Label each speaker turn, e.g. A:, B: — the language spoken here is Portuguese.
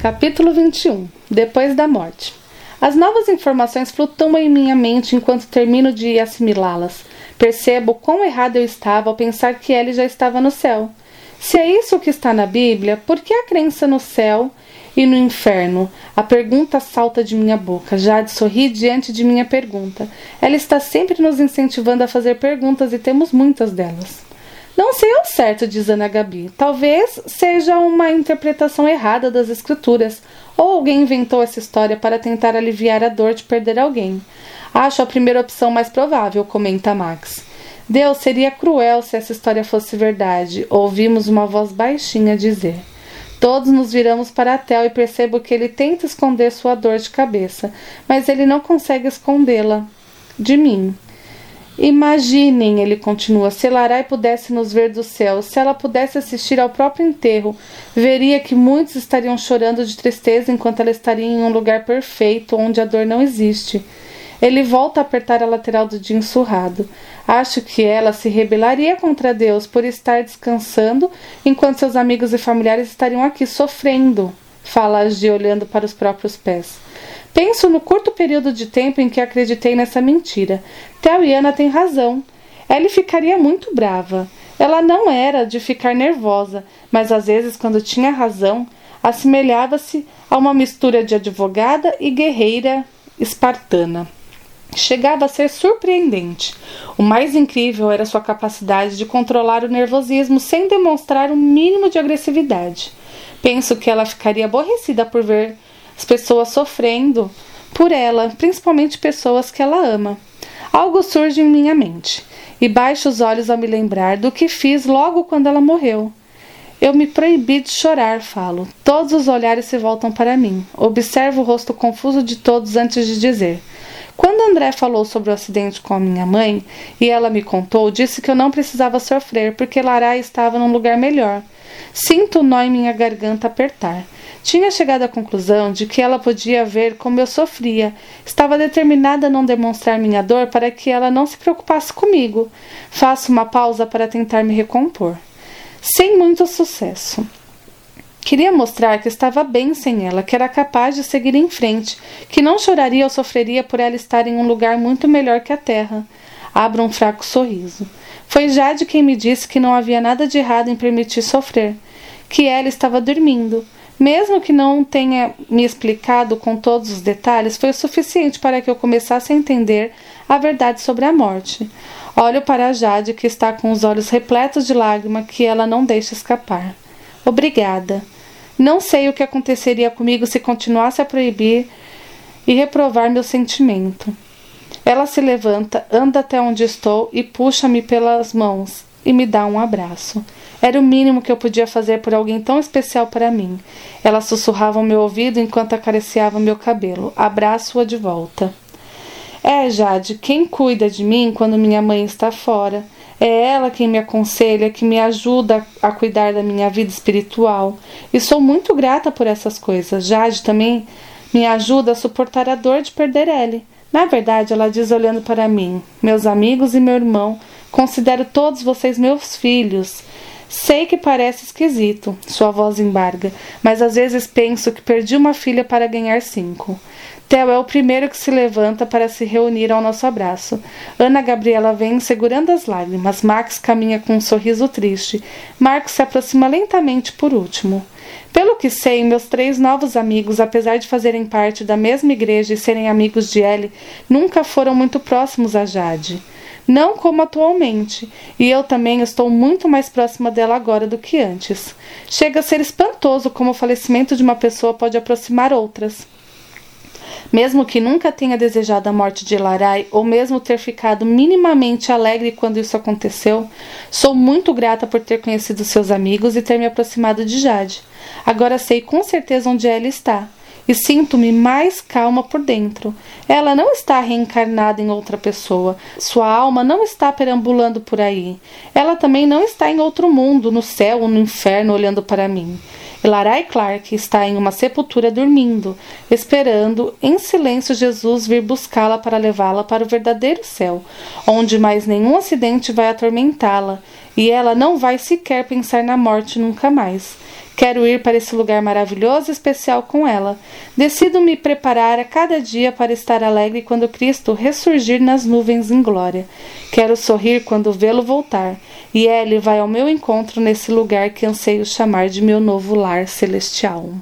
A: Capítulo 21 Depois da morte. As novas informações flutuam em minha mente enquanto termino de assimilá-las. Percebo quão errado eu estava ao pensar que ele já estava no céu. Se é isso que está na Bíblia, por que a crença no céu e no inferno? A pergunta salta de minha boca. Jade sorri diante de minha pergunta. Ela está sempre nos incentivando a fazer perguntas e temos muitas delas. Não sei certo, diz Ana Gabi. Talvez seja uma interpretação errada das escrituras, ou alguém inventou essa história para tentar aliviar a dor de perder alguém. Acho a primeira opção mais provável, comenta Max. Deus seria cruel se essa história fosse verdade, ouvimos uma voz baixinha dizer. Todos nos viramos para Tel e percebo que ele tenta esconder sua dor de cabeça, mas ele não consegue escondê-la de mim. Imaginem, ele continua, se Larai pudesse nos ver do céu, se ela pudesse assistir ao próprio enterro, veria que muitos estariam chorando de tristeza enquanto ela estaria em um lugar perfeito onde a dor não existe. Ele volta a apertar a lateral do Jim surrado. Acho que ela se rebelaria contra Deus por estar descansando enquanto seus amigos e familiares estariam aqui sofrendo. Fala Agi olhando para os próprios pés. Penso no curto período de tempo em que acreditei nessa mentira. Theo e Ana têm razão. Ela ficaria muito brava. Ela não era de ficar nervosa, mas às vezes, quando tinha razão, assemelhava-se a uma mistura de advogada e guerreira espartana. Chegava a ser surpreendente. O mais incrível era sua capacidade de controlar o nervosismo sem demonstrar o um mínimo de agressividade. Penso que ela ficaria aborrecida por ver as pessoas sofrendo por ela, principalmente pessoas que ela ama. Algo surge em minha mente e baixo os olhos ao me lembrar do que fiz logo quando ela morreu. Eu me proibi de chorar, falo. Todos os olhares se voltam para mim. Observo o rosto confuso de todos antes de dizer. Quando André falou sobre o acidente com a minha mãe e ela me contou, disse que eu não precisava sofrer porque Lara estava num lugar melhor. Sinto o nó em minha garganta apertar. Tinha chegado à conclusão de que ela podia ver como eu sofria. Estava determinada a não demonstrar minha dor para que ela não se preocupasse comigo. Faço uma pausa para tentar me recompor. Sem muito sucesso. Queria mostrar que estava bem sem ela, que era capaz de seguir em frente, que não choraria ou sofreria por ela estar em um lugar muito melhor que a terra. Abro um fraco sorriso. Foi Jade quem me disse que não havia nada de errado em permitir sofrer, que ela estava dormindo mesmo que não tenha me explicado com todos os detalhes, foi o suficiente para que eu começasse a entender a verdade sobre a morte. Olho para Jade, que está com os olhos repletos de lágrimas que ela não deixa escapar. Obrigada. Não sei o que aconteceria comigo se continuasse a proibir e reprovar meu sentimento. Ela se levanta, anda até onde estou e puxa-me pelas mãos e me dá um abraço. Era o mínimo que eu podia fazer por alguém tão especial para mim. Ela sussurrava ao meu ouvido enquanto acariciava meu cabelo. Abraço-a de volta. É, Jade, quem cuida de mim quando minha mãe está fora? É ela quem me aconselha, que me ajuda a cuidar da minha vida espiritual. E sou muito grata por essas coisas. Jade também me ajuda a suportar a dor de perder ele. Na verdade, ela diz olhando para mim, meus amigos e meu irmão, considero todos vocês meus filhos. Sei que parece esquisito, sua voz embarga, mas às vezes penso que perdi uma filha para ganhar cinco. Theo é o primeiro que se levanta para se reunir ao nosso abraço. Ana Gabriela vem segurando as lágrimas. Max caminha com um sorriso triste. Marcos se aproxima lentamente por último. Pelo que sei, meus três novos amigos, apesar de fazerem parte da mesma igreja e serem amigos de Ellie, nunca foram muito próximos a Jade não como atualmente, e eu também estou muito mais próxima dela agora do que antes. Chega a ser espantoso como o falecimento de uma pessoa pode aproximar outras. Mesmo que nunca tenha desejado a morte de Larai, ou mesmo ter ficado minimamente alegre quando isso aconteceu, sou muito grata por ter conhecido seus amigos e ter me aproximado de Jade. Agora sei com certeza onde ela está e sinto-me mais calma por dentro. Ela não está reencarnada em outra pessoa. Sua alma não está perambulando por aí. Ela também não está em outro mundo, no céu ou no inferno, olhando para mim. Larai Clark está em uma sepultura dormindo, esperando em silêncio Jesus vir buscá-la para levá-la para o verdadeiro céu, onde mais nenhum acidente vai atormentá-la e ela não vai sequer pensar na morte nunca mais. Quero ir para esse lugar maravilhoso e especial com ela. Decido me preparar a cada dia para estar alegre quando Cristo ressurgir nas nuvens em glória. Quero sorrir quando vê-lo voltar, e ele vai ao meu encontro nesse lugar que anseio chamar de meu novo lar celestial.